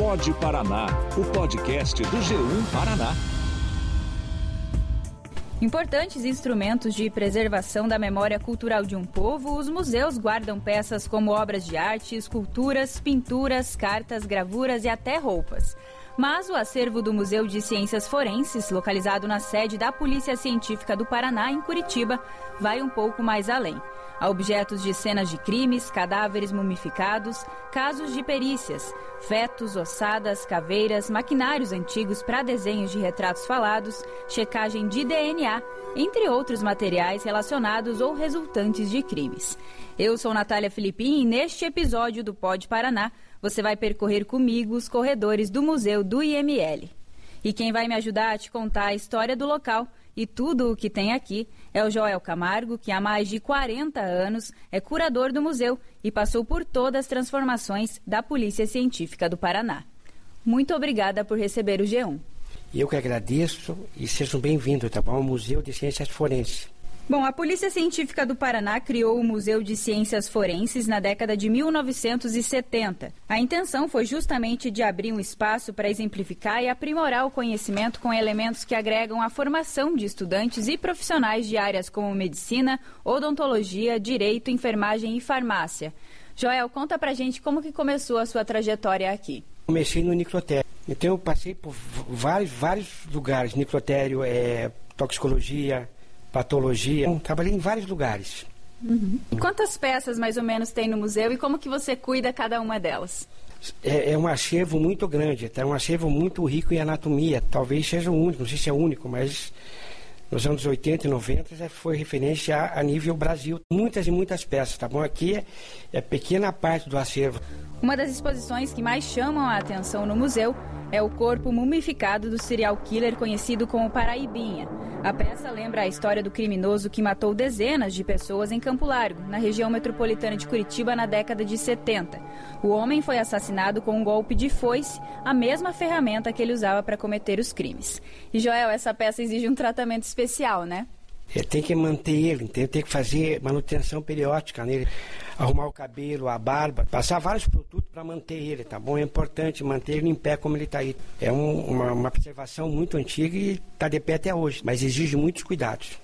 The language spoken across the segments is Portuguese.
Pode Paraná, o podcast do G1 Paraná. Importantes instrumentos de preservação da memória cultural de um povo, os museus guardam peças como obras de arte, esculturas, pinturas, cartas, gravuras e até roupas. Mas o acervo do Museu de Ciências Forenses, localizado na sede da Polícia Científica do Paraná, em Curitiba, vai um pouco mais além. Há objetos de cenas de crimes, cadáveres mumificados, casos de perícias, fetos, ossadas, caveiras, maquinários antigos para desenhos de retratos falados, checagem de DNA, entre outros materiais relacionados ou resultantes de crimes. Eu sou Natália Filipim e neste episódio do Pod Paraná você vai percorrer comigo os corredores do Museu do IML. E quem vai me ajudar a te contar a história do local e tudo o que tem aqui é o Joel Camargo, que há mais de 40 anos é curador do museu e passou por todas as transformações da Polícia Científica do Paraná. Muito obrigada por receber o G1. Eu que agradeço e sejam bem-vindos, tá? Ao Museu de Ciências Forenses. Bom, a Polícia Científica do Paraná criou o Museu de Ciências Forenses na década de 1970. A intenção foi justamente de abrir um espaço para exemplificar e aprimorar o conhecimento com elementos que agregam a formação de estudantes e profissionais de áreas como medicina, odontologia, direito, enfermagem e farmácia. Joel, conta pra gente como que começou a sua trajetória aqui. Comecei no necrotério. Então eu passei por vários, vários lugares, necrotério, é, toxicologia, patologia. Trabalhei em vários lugares. Uhum. Quantas peças mais ou menos tem no museu e como que você cuida cada uma delas? É, é, um acervo muito grande, é um acervo muito rico em anatomia. Talvez seja o único, não sei se é único, mas nos anos 80 e 90 foi referência a, a nível Brasil. Muitas e muitas peças, tá bom? Aqui é, é pequena parte do acervo. Uma das exposições que mais chamam a atenção no museu é o corpo mumificado do serial killer conhecido como Paraibinha. A peça lembra a história do criminoso que matou dezenas de pessoas em Campo Largo, na região metropolitana de Curitiba, na década de 70. O homem foi assassinado com um golpe de foice, a mesma ferramenta que ele usava para cometer os crimes. E Joel, essa peça exige um tratamento especial, né? É, tem que manter ele, tem, tem que fazer manutenção periódica nele, arrumar o cabelo, a barba, passar vários produtos para manter ele, tá bom? É importante manter ele em pé como ele está aí. É um, uma, uma preservação muito antiga e está de pé até hoje, mas exige muitos cuidados.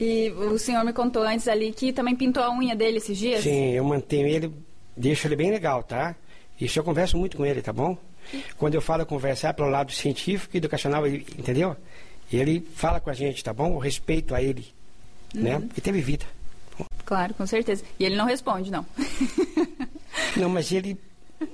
E o senhor me contou antes ali que também pintou a unha dele esses dias? Sim, eu mantenho ele, deixo ele bem legal, tá? Isso eu converso muito com ele, tá bom? Quando eu falo conversar pelo lado científico e educacional, entendeu? Ele fala com a gente, tá bom? O respeito a ele, né? uhum. né? Porque teve vida. Claro, com certeza. E ele não responde, não. não, mas ele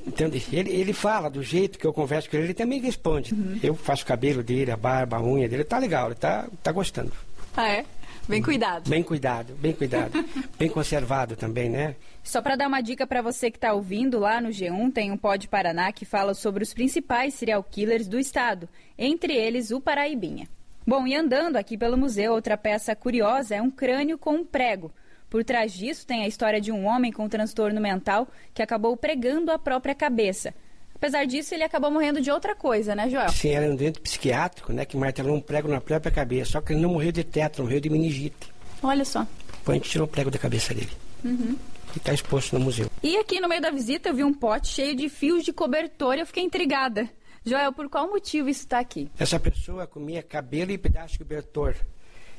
Entende? Ele, ele fala do jeito que eu converso com ele, ele também responde. Uhum. Eu faço o cabelo dele, a barba, a unha dele, tá legal, ele tá, tá gostando. Ah, é? Bem cuidado. Bem cuidado, bem cuidado. bem conservado também, né? Só para dar uma dica para você que está ouvindo, lá no G1 tem um Pod Paraná que fala sobre os principais serial killers do estado, entre eles o Paraibinha. Bom, e andando aqui pelo museu, outra peça curiosa é um crânio com um prego. Por trás disso tem a história de um homem com transtorno mental que acabou pregando a própria cabeça. Apesar disso, ele acabou morrendo de outra coisa, né, Joel? Sim, era um doente psiquiátrico, né, que martelou um prego na própria cabeça. Só que ele não morreu de tétano, morreu de meningite. Olha só. Depois a gente tirou o prego da cabeça dele. Uhum. E está exposto no museu. E aqui no meio da visita eu vi um pote cheio de fios de cobertor e eu fiquei intrigada. Joel, por qual motivo isso está aqui? Essa pessoa comia cabelo e pedaço de cobertor.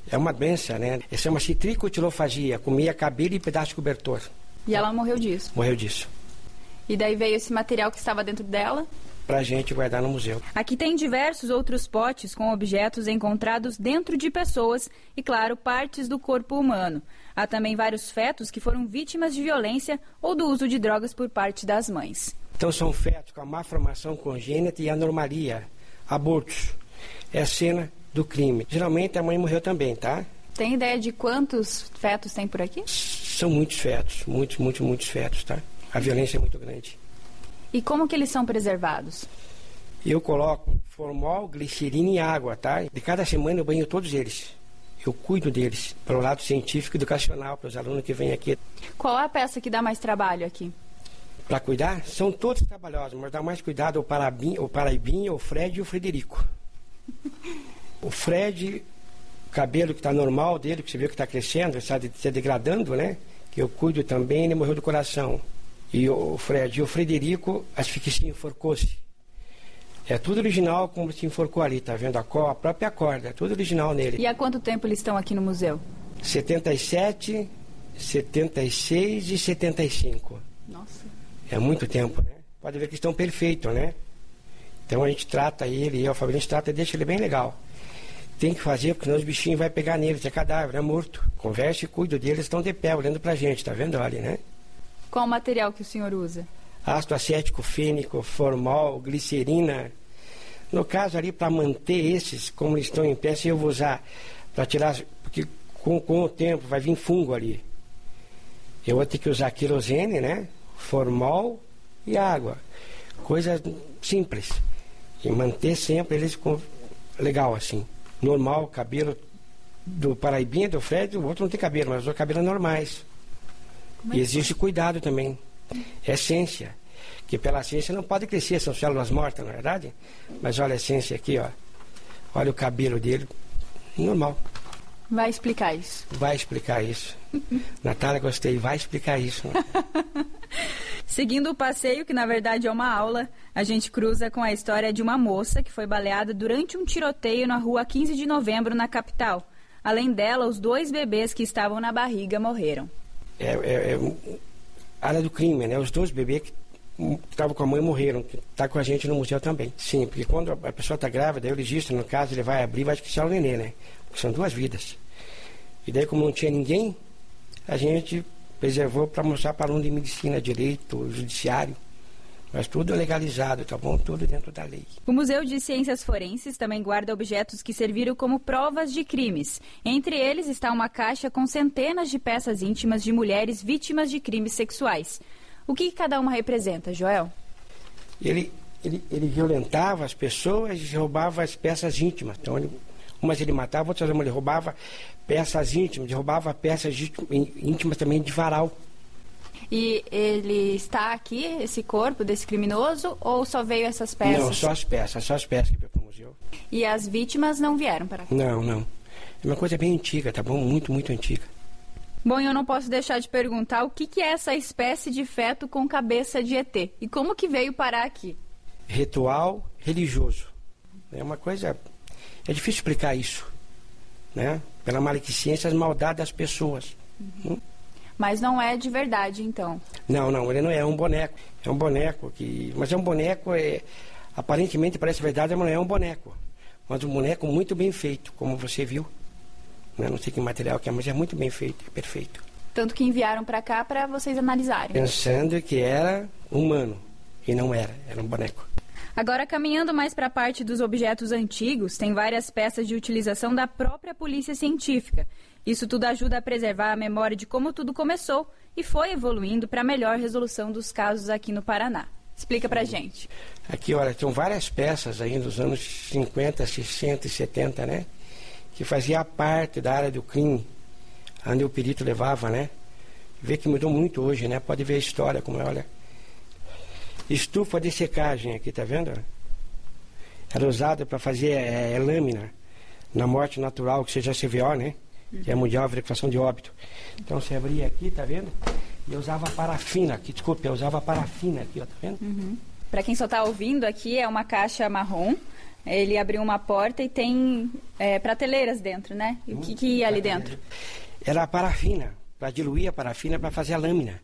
É uma doença, né? Isso é uma citricotilofagia. Comia cabelo e pedaço de cobertor. E ela morreu disso? Morreu disso. E daí veio esse material que estava dentro dela? Pra gente guardar no museu. Aqui tem diversos outros potes com objetos encontrados dentro de pessoas e, claro, partes do corpo humano. Há também vários fetos que foram vítimas de violência ou do uso de drogas por parte das mães. Então são fetos com a má formação congênita e anormalia, abortos. É a cena do crime. Geralmente a mãe morreu também, tá? Tem ideia de quantos fetos tem por aqui? São muitos fetos, muitos, muitos, muitos fetos, tá? A violência é muito grande. E como que eles são preservados? Eu coloco formol, glicerina e água, tá? De cada semana eu banho todos eles. Eu cuido deles, pelo lado científico e educacional, para os alunos que vêm aqui. Qual é a peça que dá mais trabalho aqui? Para cuidar, são todos trabalhosos, mas dá mais cuidado o, Parabim, o Paraibinha, o Fred e o Frederico. O Fred, o cabelo que está normal dele, que você viu que está crescendo, está se degradando, né? Que eu cuido também, ele morreu do coração. E o Fred e o Frederico, as asfixia enforcou-se. É tudo original como se enforcou ali, tá vendo? A, co- a própria corda, é tudo original nele. E há quanto tempo eles estão aqui no museu? 77, 76 e 75. Nossa. É muito tempo, né? Pode ver que estão perfeitos, né? Então a gente trata ele, eu, a família, a gente trata e deixa ele bem legal. Tem que fazer, porque senão os bichinhos vão pegar neles, é cadáver, é morto. Conversa e cuida deles, estão de pé, olhando pra gente, tá vendo ali, né? Qual o material que o senhor usa? ácido acético fênico, formol, glicerina. No caso ali, para manter esses, como eles estão em pé, eu vou usar para tirar, porque com, com o tempo vai vir fungo ali. Eu vou ter que usar querosene, né? Formol e água. Coisa simples. E manter sempre eles com, legal assim. Normal, cabelo do Paraibinha, do Fred, o outro não tem cabelo, mas os cabelos normais. E existe cuidado também. É essência. Que pela ciência não pode crescer, são células mortas, não é verdade? Mas olha a essência aqui, ó. Olha o cabelo dele. Normal. Vai explicar isso. Vai explicar isso. Natália, gostei. Vai explicar isso. Seguindo o passeio, que na verdade é uma aula, a gente cruza com a história de uma moça que foi baleada durante um tiroteio na rua 15 de novembro, na capital. Além dela, os dois bebês que estavam na barriga morreram. É, é, é área do crime, né? Os dois bebês que um, que estavam com a mãe morreram, que está com a gente no museu também. Sim, porque quando a a pessoa está grávida, eu registro, no caso, ele vai abrir e vai esquecer o nenê, né? Porque são duas vidas. E daí, como não tinha ninguém, a gente preservou para mostrar para aluno de medicina, direito, judiciário. Mas tudo legalizado, tá bom? Tudo dentro da lei. O Museu de Ciências Forenses também guarda objetos que serviram como provas de crimes. Entre eles está uma caixa com centenas de peças íntimas de mulheres vítimas de crimes sexuais. O que cada uma representa, Joel? Ele, ele, ele violentava as pessoas e roubava as peças íntimas. Então, ele, umas ele matava, outras ele roubava peças íntimas, roubava peças ínti- íntimas também de varal. E ele está aqui, esse corpo desse criminoso, ou só veio essas peças? Não, só as peças, só as peças que veio para o museu. E as vítimas não vieram para cá? Não, não. É uma coisa bem antiga, tá bom? Muito, muito antiga. Bom, eu não posso deixar de perguntar o que, que é essa espécie de feto com cabeça de ET e como que veio parar aqui. Ritual religioso. É uma coisa. É difícil explicar isso. Né? Pela maledicência, as maldades das pessoas. Hum? Mas não é de verdade, então. Não, não, ele não é, é um boneco. É um boneco que. Mas é um boneco, é, aparentemente parece verdade, mas não é um boneco. Mas um boneco muito bem feito, como você viu. Né? Não sei que material que é, mas é muito bem feito, perfeito. Tanto que enviaram para cá para vocês analisarem. Pensando que era humano. E não era, era um boneco. Agora, caminhando mais para a parte dos objetos antigos, tem várias peças de utilização da própria polícia científica. Isso tudo ajuda a preservar a memória de como tudo começou e foi evoluindo para a melhor resolução dos casos aqui no Paraná. Explica pra gente. Aqui, olha, são várias peças aí dos anos 50, 60 e 70, né? Que fazia parte da área do crime, onde o perito levava, né? Vê que mudou muito hoje, né? Pode ver a história, como é, olha. Estufa de secagem aqui, tá vendo? Era usada para fazer é, lâmina na morte natural, que seja CVO, né? Que é Mundial Verificação de Óbito. Então você abria aqui, tá vendo? E eu usava parafina aqui, desculpe, eu usava parafina aqui, ó, tá vendo? Para quem só está ouvindo aqui, é uma caixa marrom. Ele abriu uma porta e tem é, prateleiras dentro, né? E o que, que ia ali dentro? Era parafina, para diluir a parafina para fazer a lâmina.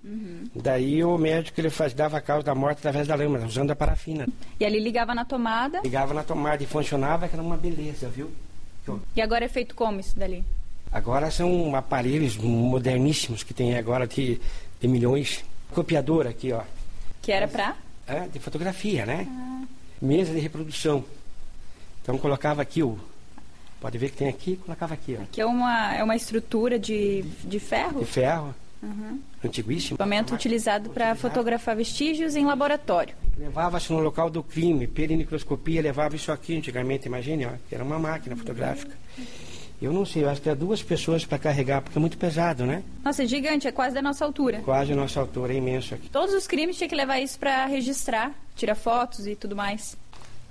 Daí o médico ele faz, dava a causa da morte através da lâmina, usando a parafina. E ali ligava na tomada. Ligava na tomada e funcionava, que era uma beleza, viu? E agora é feito como isso dali? Agora são aparelhos moderníssimos que tem agora de, de milhões. Copiadora aqui, ó. Que era pra? É, de fotografia, né? Mesa de reprodução. Então colocava aqui o. Pode ver que tem aqui, colocava aqui, ó. Que é uma, é uma estrutura de, de ferro. De ferro, antiguíssimo. Equipamento utilizado para fotografar vestígios em laboratório. Levava-se no local do crime, perimicroscopia, levava isso aqui antigamente, imagine, ó, que era uma máquina fotográfica. Eu não sei, eu acho que era duas pessoas para carregar, porque é muito pesado, né? Nossa, é gigante, é quase da nossa altura. Quase a nossa altura, é imenso aqui. Todos os crimes tinha que levar isso para registrar, tirar fotos e tudo mais.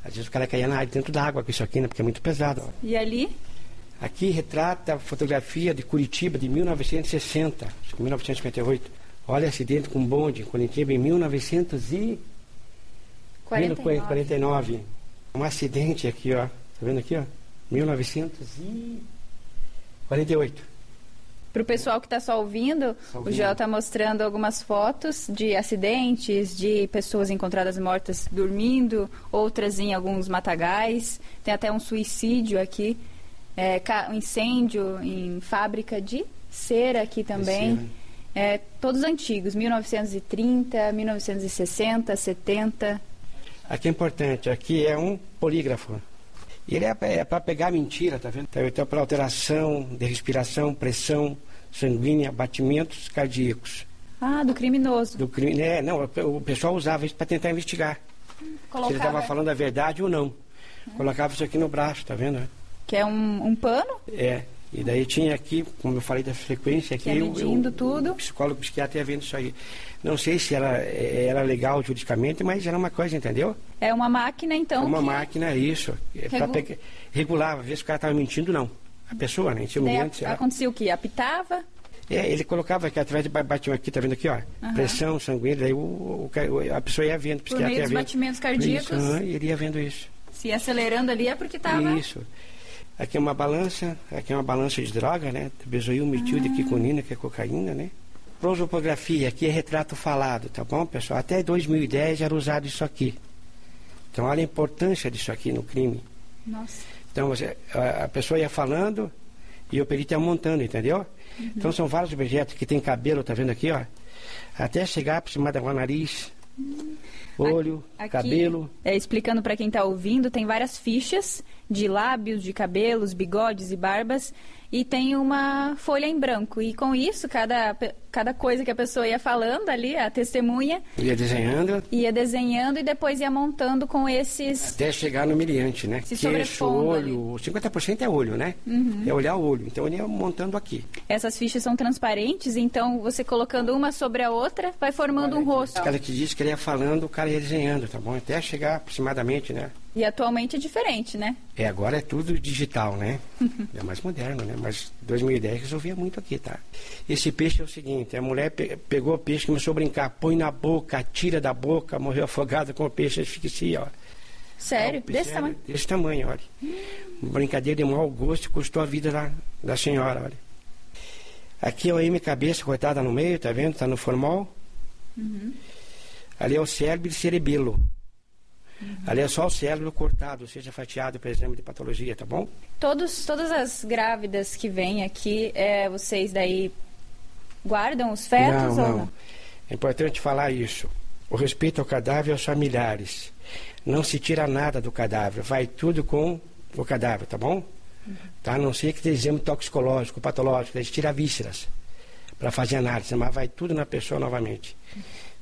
Às vezes o cara caía na área dentro da água com isso aqui, né? Porque é muito pesado. ó. E ali, Aqui retrata a fotografia de Curitiba de 1960, acho que 1958. Olha acidente com bonde em Curitiba em 1949. 49. 49. Um acidente aqui, ó. Tá vendo aqui, ó? 1948. Para o pessoal que está só ouvindo, Só o ouvindo. Joel está mostrando algumas fotos de acidentes, de pessoas encontradas mortas dormindo, outras em alguns matagais. Tem até um suicídio aqui, é, um incêndio em fábrica de cera aqui também. É, todos antigos, 1930, 1960, 70. Aqui é importante, aqui é um polígrafo. E ele é para pegar mentira, tá vendo? Então, para alteração de respiração, pressão sanguínea, batimentos cardíacos. Ah, do criminoso. Do crime, né? Não, o pessoal usava isso para tentar investigar. Se ele estava Colocava, falando a verdade ou não. Colocava isso aqui no braço, tá vendo? que é um, um pano, É. E daí tinha aqui, como eu falei da frequência, aqui Que é o- medindo o, tudo. O psicólogo, o psiquiatra ia vendo isso aí. Não sei se era, eh, era legal juridicamente, mas era uma coisa, entendeu? é uma máquina, então. uma que- máquina, isso. É Regu- pegar- regulava, ver se o cara estava mentindo não. A pessoa, né? Cima daí ambiente, a- acontecia o quê? Apitava? é, ele colocava aqui através de ba- batimento aqui, tá vendo aqui, ó? Pressão sanguínea, daí o, o a pessoa ia vendo, o Por psiquiatra meio ia dos vendo. batimentos cardíacos. Isso, e ele ia vendo isso. Se acelerando ali é porque estava. Isso. Aqui é uma balança, aqui é uma balança de droga, né? Benzoil, metil de quiconina, que é cocaína, né? Prosopografia, aqui é retrato falado, tá bom, pessoal? Até 2010 era usado isso aqui. Então, olha a importância disso aqui no crime. Nossa. Então, você- a, a pessoa ia falando e o perito ia montando, entendeu? Então, são vários objetos que tem cabelo, tá vendo aqui, ó? Até chegar por cima do nariz, olho, Aqui, cabelo. é, explicando para quem está ouvindo, tem várias fichas de lábios, de cabelos, bigodes e barbas. E tem uma folha em branco. E com isso, cada, cada coisa que a pessoa ia falando ali, a testemunha, Ia desenhando ia desenhando e depois ia montando com esses. até chegar no humilhante, né? Se Queixo, olho, 50% é olho, né? É olhar o olho. Então ele ia montando aqui. Essas fichas são transparentes, então você colocando uma sobre a outra, vai formando um rosto. O cara que disse que ele ia falando, o cara ia desenhando, tá bom? Até chegar aproximadamente, né? E atualmente é diferente, né? É, agora é tudo digital, né? É mais moderno, né? Mas 2010 resolvia muito aqui, tá? Esse peixe é o seguinte, a mulher pe- pegou o peixe, começou a brincar, põe na boca, tira da boca, morreu afogada com o peixe, asfixia, ó. Sério? Peixe Desse é tamanho. Desse tamanho, olha. Uma brincadeira de mau gosto custou a vida da, da senhora, olha. Aqui é o M cabeça cortada no meio, tá vendo? Tá no formal. Uhum. Ali é o cérebro e cerebelo. Ali é só o cérebro cortado, ou seja, fatiado para exame de patologia, tá bom? Todos, todas as grávidas que vêm aqui, é, vocês daí guardam os fetos não, ou não. não? É importante falar isso. O respeito ao cadáver e aos familiares. Não se tira nada do cadáver, vai tudo com o cadáver, tá bom? Tá? A não ser que tenha exame toxicológico, patológico, eles tiram vísceras para fazer análise, mas vai tudo na pessoa novamente.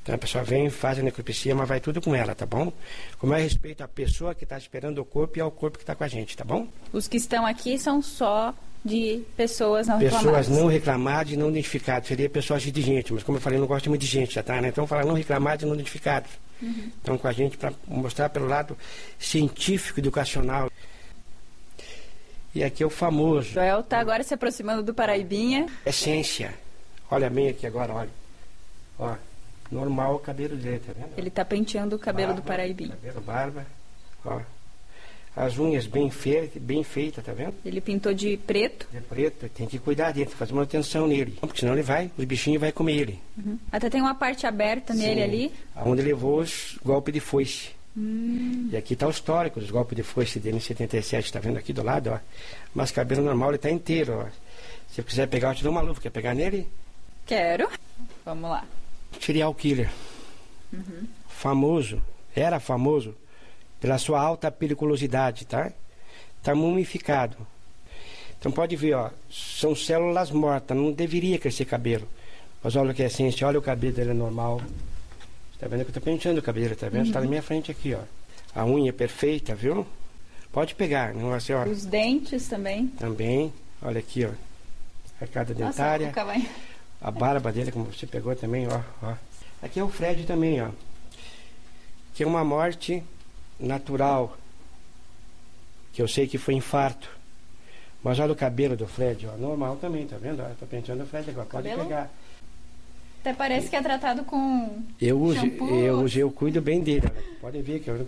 Então a pessoa vem, faz a necropsia, mas vai tudo com ela, tá bom? Com mais respeito à pessoa que está esperando o corpo e ao corpo que está com a gente, tá bom? Os que estão aqui são só de pessoas não Pessoas reclamadas. não reclamadas e não identificadas. Seria pessoas de gente, mas como eu falei, eu não gosto muito de gente, já tá, né? Então, falar não reclamados e não identificados. Então, com a gente para mostrar pelo lado científico, educacional. E aqui é o famoso, Joel tá agora se aproximando do Paraibinha. essência. Olha bem aqui agora, olha. Ó, normal o cabelo dele, tá vendo? Ele tá penteando o cabelo do Barba, Paraibinha. Cabelo, barba, ó. As unhas bem feitas, bem feitas, tá vendo? Ele pintou de preto. De preto, tem que cuidar dele, fazer manutenção nele. Porque senão ele vai, os bichinhos vai comer ele. Uhum. Até tem uma parte aberta nele Sim, ali. Onde levou os golpes de foice. Hum. E aqui está o histórico dos golpes de foice dele em 77, tá vendo aqui do lado, ó. Mas cabelo normal ele tá inteiro, ó. Se eu quiser pegar, eu te dou uma luva. Quer pegar nele? Quero. Vamos lá. Serial killer. Uhum. Famoso, era famoso pela sua alta periculosidade, tá? Tá mumificado. Então pode ver, ó, são células mortas, não deveria crescer cabelo. Mas olha o que é essência, olha o cabelo dele é normal. Tá vendo que eu tô penteando o cabelo, tá vendo? Tá na minha frente aqui, ó. A unha é perfeita, viu? Pode pegar, não vai ser, ó. Os dentes também. Também, olha aqui, ó. Arcada Nossa, dentária. vai... A barba dele, como você pegou também, ó, ó. Aqui é o Fred também, ó. Que é uma morte natural. Que eu sei que foi infarto. Mas olha o cabelo do Fred, ó. Normal também, tá vendo? Tô penteando o Fred agora. Pode Cabelo? pegar. Até parece que é tratado com... Eu uso, Shampoo. eu uso, eu cuido bem dele. Pode ver que eu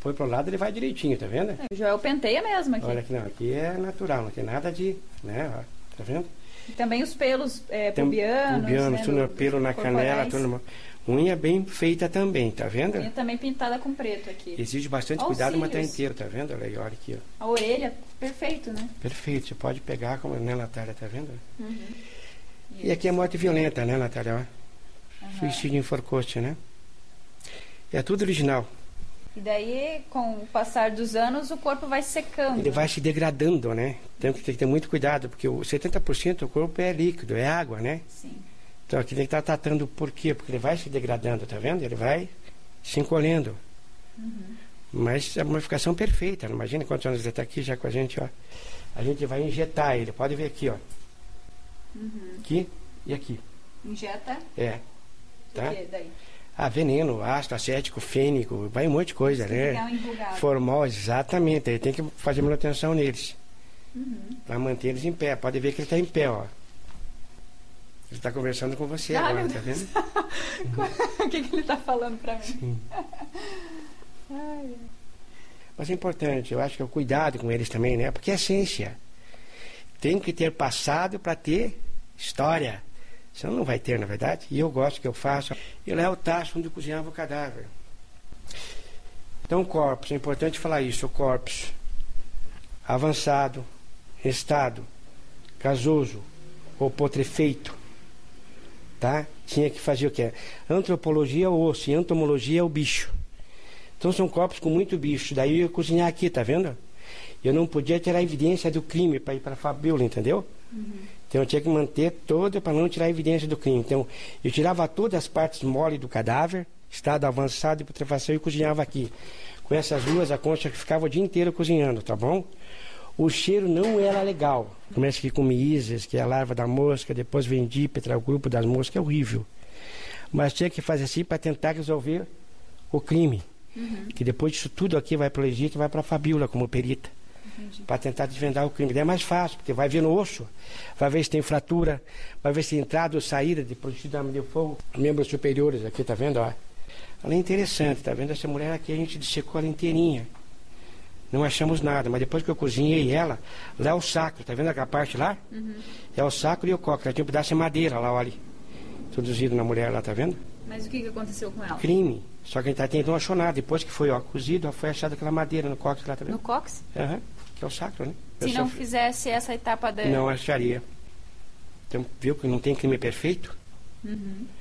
põe pro lado, ele vai direitinho, tá vendo? O Joel penteia mesmo aqui. Olha aqui, não, aqui é natural, não tem nada de, né, ó, tá vendo? E também os pelos é, pubianos, pubianos, né, tudo do- pelo na canela, tudo no... Unha bem feita também, tá vendo? Unha também pintada com preto aqui. Exige bastante os cuidado, mas tá inteiro, tá vendo? Olha aí, olha aqui, ó. A orelha, perfeito, né? Perfeito, você pode pegar como, né, Natália, tá vendo? Uhum. E aqui é morte violenta, né, Natália? Aham. Suicídio enforcote, né? É tudo original. E daí, com o passar dos anos, o corpo vai secando. Ele vai se degradando, né? Então tem que ter muito cuidado, porque o 70% do corpo é líquido, é água, né? Sim. Então aqui tem que estar tratando por quê? Porque ele vai se degradando, tá vendo? Ele vai se encolhendo. Mas é uma modificação perfeita. Imagina quantos anos ele está aqui já com a gente, ó. A gente vai injetar ele. Pode ver aqui, ó. Aqui e aqui. Injeta É. Tá? o quê daí? Ah, veneno, ácido acético, fênico, vai um monte de coisa, dar né? Formol, exatamente. Aí tem que fazer manutenção neles. Pra manter eles em pé. Pode ver que ele está em pé, ó. Ele está conversando com você Ah, agora, tá vendo? o que, que ele tá falando pra mim? Ai, Mas é importante, eu acho que é o cuidado com eles também, né? Porque é essência. Tem que ter passado para ter história. Senão não vai ter, na verdade. E eu gosto que eu faço. E lá é o tacho onde cozinhava o cadáver. Então, corpos, é importante falar isso. O corpus avançado, estado, gasoso ou putrefeito, tá? Tinha que fazer o quê? Antropologia é o osso e entomologia é o bicho. Então são corpos com muito bicho. Daí eu ia cozinhar aqui, tá vendo? Eu não podia tirar evidência do crime para ir para a Fabiola, entendeu? Então eu tinha que manter toda para não tirar evidência do crime. Então eu tirava todas as partes mole do cadáver, estado avançado de putrefação e cozinhava aqui. Com essas duas, a concha que ficava o dia inteiro cozinhando, tá bom? O cheiro não era legal. Começa aqui com miíses, que é a larva da mosca, depois vem dípetra, o grupo das moscas, é horrível. Mas tinha que fazer assim para tentar resolver o crime. Que depois disso tudo aqui vai para o Egito e vai para a Fabiola como perita. Para tentar desvendar o crime. Daí é mais fácil, porque vai ver no osso, vai ver se tem fratura, vai ver se tem entrada ou saída de produto de arma de fogo, membros superiores aqui, tá vendo? Ó. Ela é interessante, tá vendo? Essa mulher aqui a gente dissecou ela inteirinha. Não achamos nada, mas depois que eu cozinhei ela, lá é o sacro, tá vendo aquela parte lá? É o sacro e o coque. Ela tinha um pedaço de madeira lá, olha. Introduzido na mulher lá, tá vendo? Mas o que, que aconteceu com ela? Crime. Só que a gente tá tentando achou nada. Depois que foi ó, cozido, ó, foi achada aquela madeira no coque lá, tá vendo? No cox? Aham, que é o sacro, né? Eu Se não sofri- fizesse essa etapa da. Não acharia. Então, viu que não tem crime perfeito?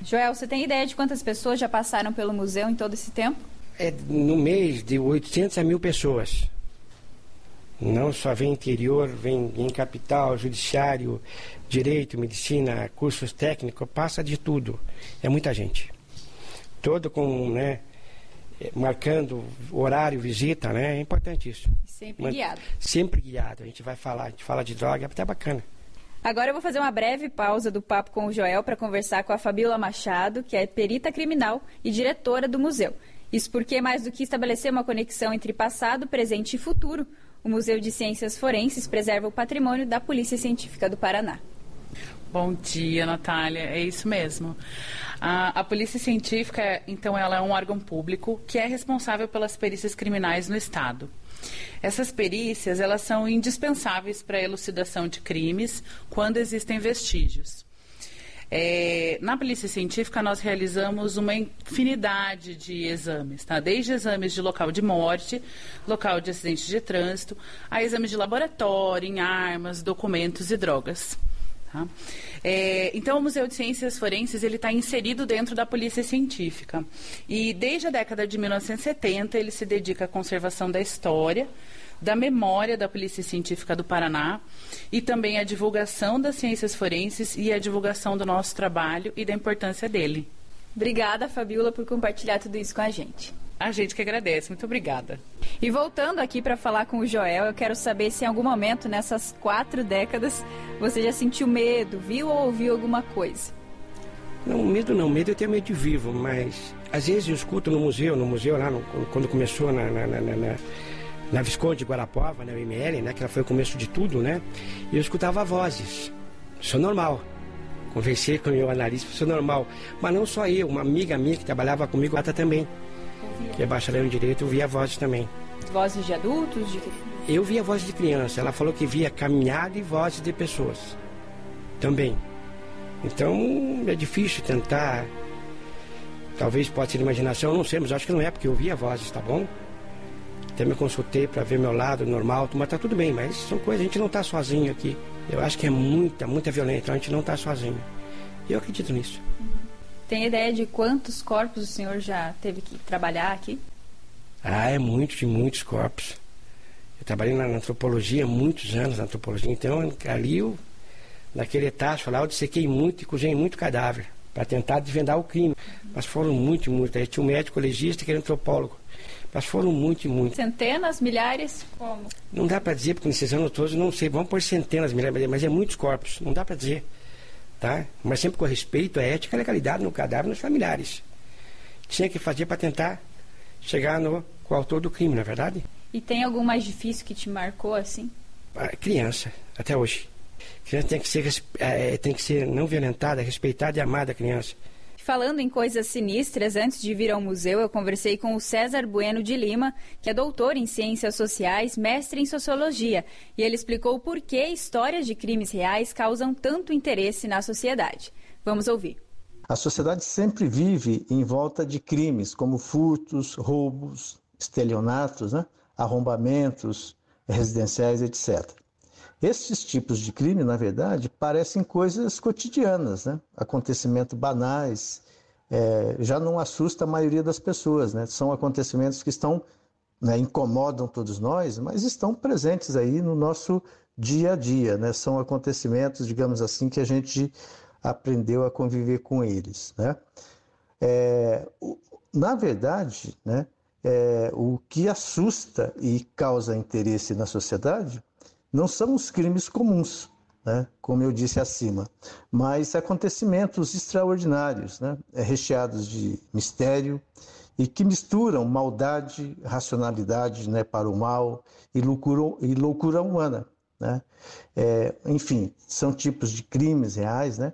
Joel, você tem ideia de quantas pessoas já passaram pelo museu em todo esse tempo? É no mês de 800 a mil pessoas. Não só vem interior, vem em capital, judiciário, direito, medicina, cursos técnicos, passa de tudo. É muita gente. Todo com, né, marcando horário, visita, né? É importante isso. Sempre Man- guiado. Sempre guiado. A gente vai falar, a gente fala de droga, é até bacana. Agora eu vou fazer uma breve pausa do papo com o Joel para conversar com a Fabíola Machado, que é perita criminal e diretora do museu. Isso porque, mais do que estabelecer uma conexão entre passado, presente e futuro, o Museu de Ciências Forenses preserva o patrimônio da Polícia Científica do Paraná. Bom dia, Natália. É isso mesmo. A, a Polícia Científica, então, ela é um órgão público que é responsável pelas perícias criminais no Estado. Essas perícias, elas são indispensáveis para a elucidação de crimes quando existem vestígios. É, na Polícia Científica, nós realizamos uma infinidade de exames, tá? Desde exames de local de morte, local de acidente de trânsito, a exames de laboratório, em armas, documentos e drogas. tá? É, então, o Museu de Ciências Forenses ele está inserido dentro da Polícia Científica. E desde a década de 1970, ele se dedica à conservação da história, da memória da Polícia Científica do Paraná e também à divulgação das ciências forenses e à divulgação do nosso trabalho e da importância dele. Obrigada, Fabíola, por compartilhar tudo isso com a gente. A gente que agradece. Muito obrigada. E voltando aqui para falar com o Joel, eu quero saber se em algum momento nessas quatro décadas você já sentiu medo, viu ou ouviu alguma coisa. Não, medo não, medo eu tenho medo de vivo, mas às vezes eu escuto no museu, no museu lá, no- quando começou na, na, na, na, na- Visconde de Guarapuava, na UML, né, que ela foi o começo de tudo, né, e eu escutava vozes. Isso é normal. Conversei com o meu analista, isso é normal. Mas não só eu, uma amiga minha que trabalhava comigo, ela também. que é bacharel em Direito, eu via vozes também. Vozes de adultos? De... Eu via vozes de criança. Ela falou que via caminhada e vozes de pessoas. Também. Então é difícil tentar. Talvez pode ser imaginação, não sei, mas acho que não é, porque eu via vozes, tá bom? Até me consultei para ver meu lado normal, mas tá tudo bem, mas são coisas, a gente não está sozinho aqui. Eu acho que é muita, muita violência, então a gente não está sozinho. E eu acredito nisso. Tem ideia de quantos corpos o senhor já teve que trabalhar aqui? Ah, é muito, de muitos corpos. Eu trabalhei na, antropologia, muitos anos na antropologia, então ali eu, naquele tacho lá eu dissequei muito e cozinhei muito cadáver para tentar desvendar o crime. Mas foram muito, muito. Aí tinha um médico legista que era antropólogo. Mas foram muito, muito. Centenas, milhares? Como? Não dá para dizer, porque nesses anos todos, não sei, vamos por centenas, milhares, mas é muitos corpos, não dá para dizer. Tá? Mas sempre com respeito à ética e legalidade no cadáver nos familiares. Tinha que fazer para tentar chegar no com o autor do crime, não é verdade? E tem algum mais difícil que te marcou assim? A criança, até hoje. A criança tem que ser, é, tem que ser não violentada, respeitada e amada a criança. Falando em coisas sinistras, antes de vir ao museu, eu conversei com o César Bueno de Lima, que é doutor em ciências sociais, mestre em sociologia, e ele explicou por que histórias de crimes reais causam tanto interesse na sociedade. Vamos ouvir. A sociedade sempre vive em volta de crimes como furtos, roubos, estelionatos, né? arrombamentos residenciais, etc. Esses tipos de crime, na verdade, parecem coisas cotidianas, né? acontecimentos banais, é, já não assusta a maioria das pessoas. Né? São acontecimentos que estão, né, incomodam todos nós, mas estão presentes aí no nosso dia a dia. Né? São acontecimentos, digamos assim, que a gente aprendeu a conviver com eles. Né? É, na verdade, né, é, o que assusta e causa interesse na sociedade não são os crimes comuns, né, como eu disse acima, mas acontecimentos extraordinários, né, é, recheados de mistério e que misturam maldade, racionalidade né, para o mal e loucura, e loucura humana. Né? É, enfim, são tipos de crimes reais, né?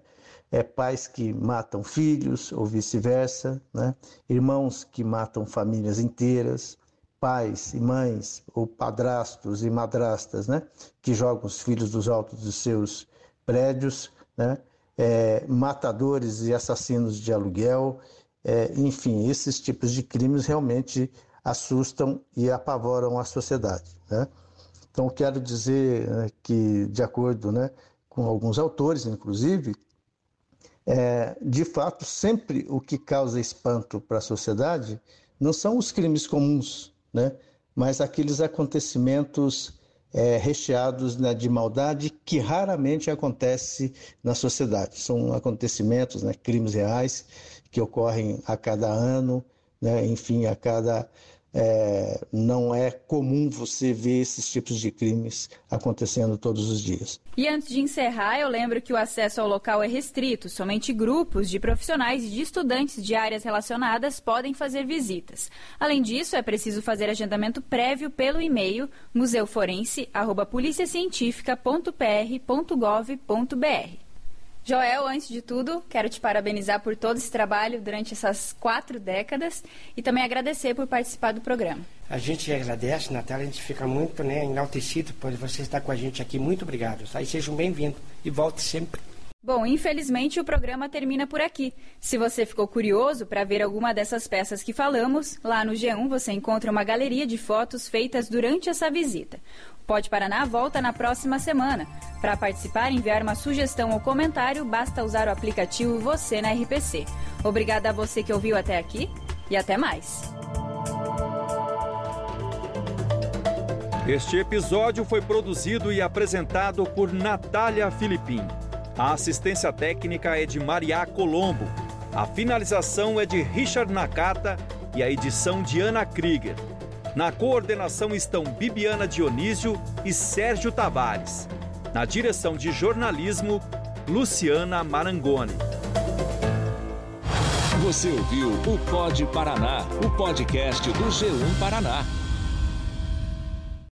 É, pais que matam filhos ou vice-versa, né? irmãos que matam famílias inteiras, pais e mães, ou padrastos e madrastas, né, que jogam os filhos dos altos dos seus prédios, né, é, matadores e assassinos de aluguel, é, enfim, esses tipos de crimes realmente assustam e apavoram a sociedade. Né? Então, quero dizer né, que, de acordo né, com alguns autores, inclusive, é, de fato, sempre o que causa espanto para a sociedade não são os crimes comuns, né? mas aqueles acontecimentos é, recheados né, de maldade que raramente acontece na sociedade. São acontecimentos, né, crimes reais que ocorrem a cada ano, né, enfim, a cada é, não é comum você ver esses tipos de crimes acontecendo todos os dias. E antes de encerrar, eu lembro que o acesso ao local é restrito. Somente grupos de profissionais e de estudantes de áreas relacionadas podem fazer visitas. Além disso, é preciso fazer agendamento prévio pelo e-mail museuforense.policiacientifica.pr.gov.br. Joel, antes de tudo, quero te parabenizar por todo esse trabalho durante essas quatro décadas e também agradecer por participar do programa. A gente agradece, Natália, a gente fica muito né, enaltecido por você estar com a gente aqui. Muito obrigado. Tá? E sejam bem-vindos e volte sempre. Bom, infelizmente o programa termina por aqui. Se você ficou curioso para ver alguma dessas peças que falamos, lá no G1 você encontra uma galeria de fotos feitas durante essa visita. Pode Paraná volta na próxima semana. Para participar enviar uma sugestão ou comentário, basta usar o aplicativo Você na RPC. Obrigada a você que ouviu até aqui e até mais. Este episódio foi produzido e apresentado por Natália Filipim. A assistência técnica é de Maria Colombo. A finalização é de Richard Nakata e a edição de Ana Krieger. Na coordenação estão Bibiana Dionísio e Sérgio Tavares. Na direção de jornalismo, Luciana Marangoni. Você ouviu o Pod Paraná, o podcast do G1 Paraná.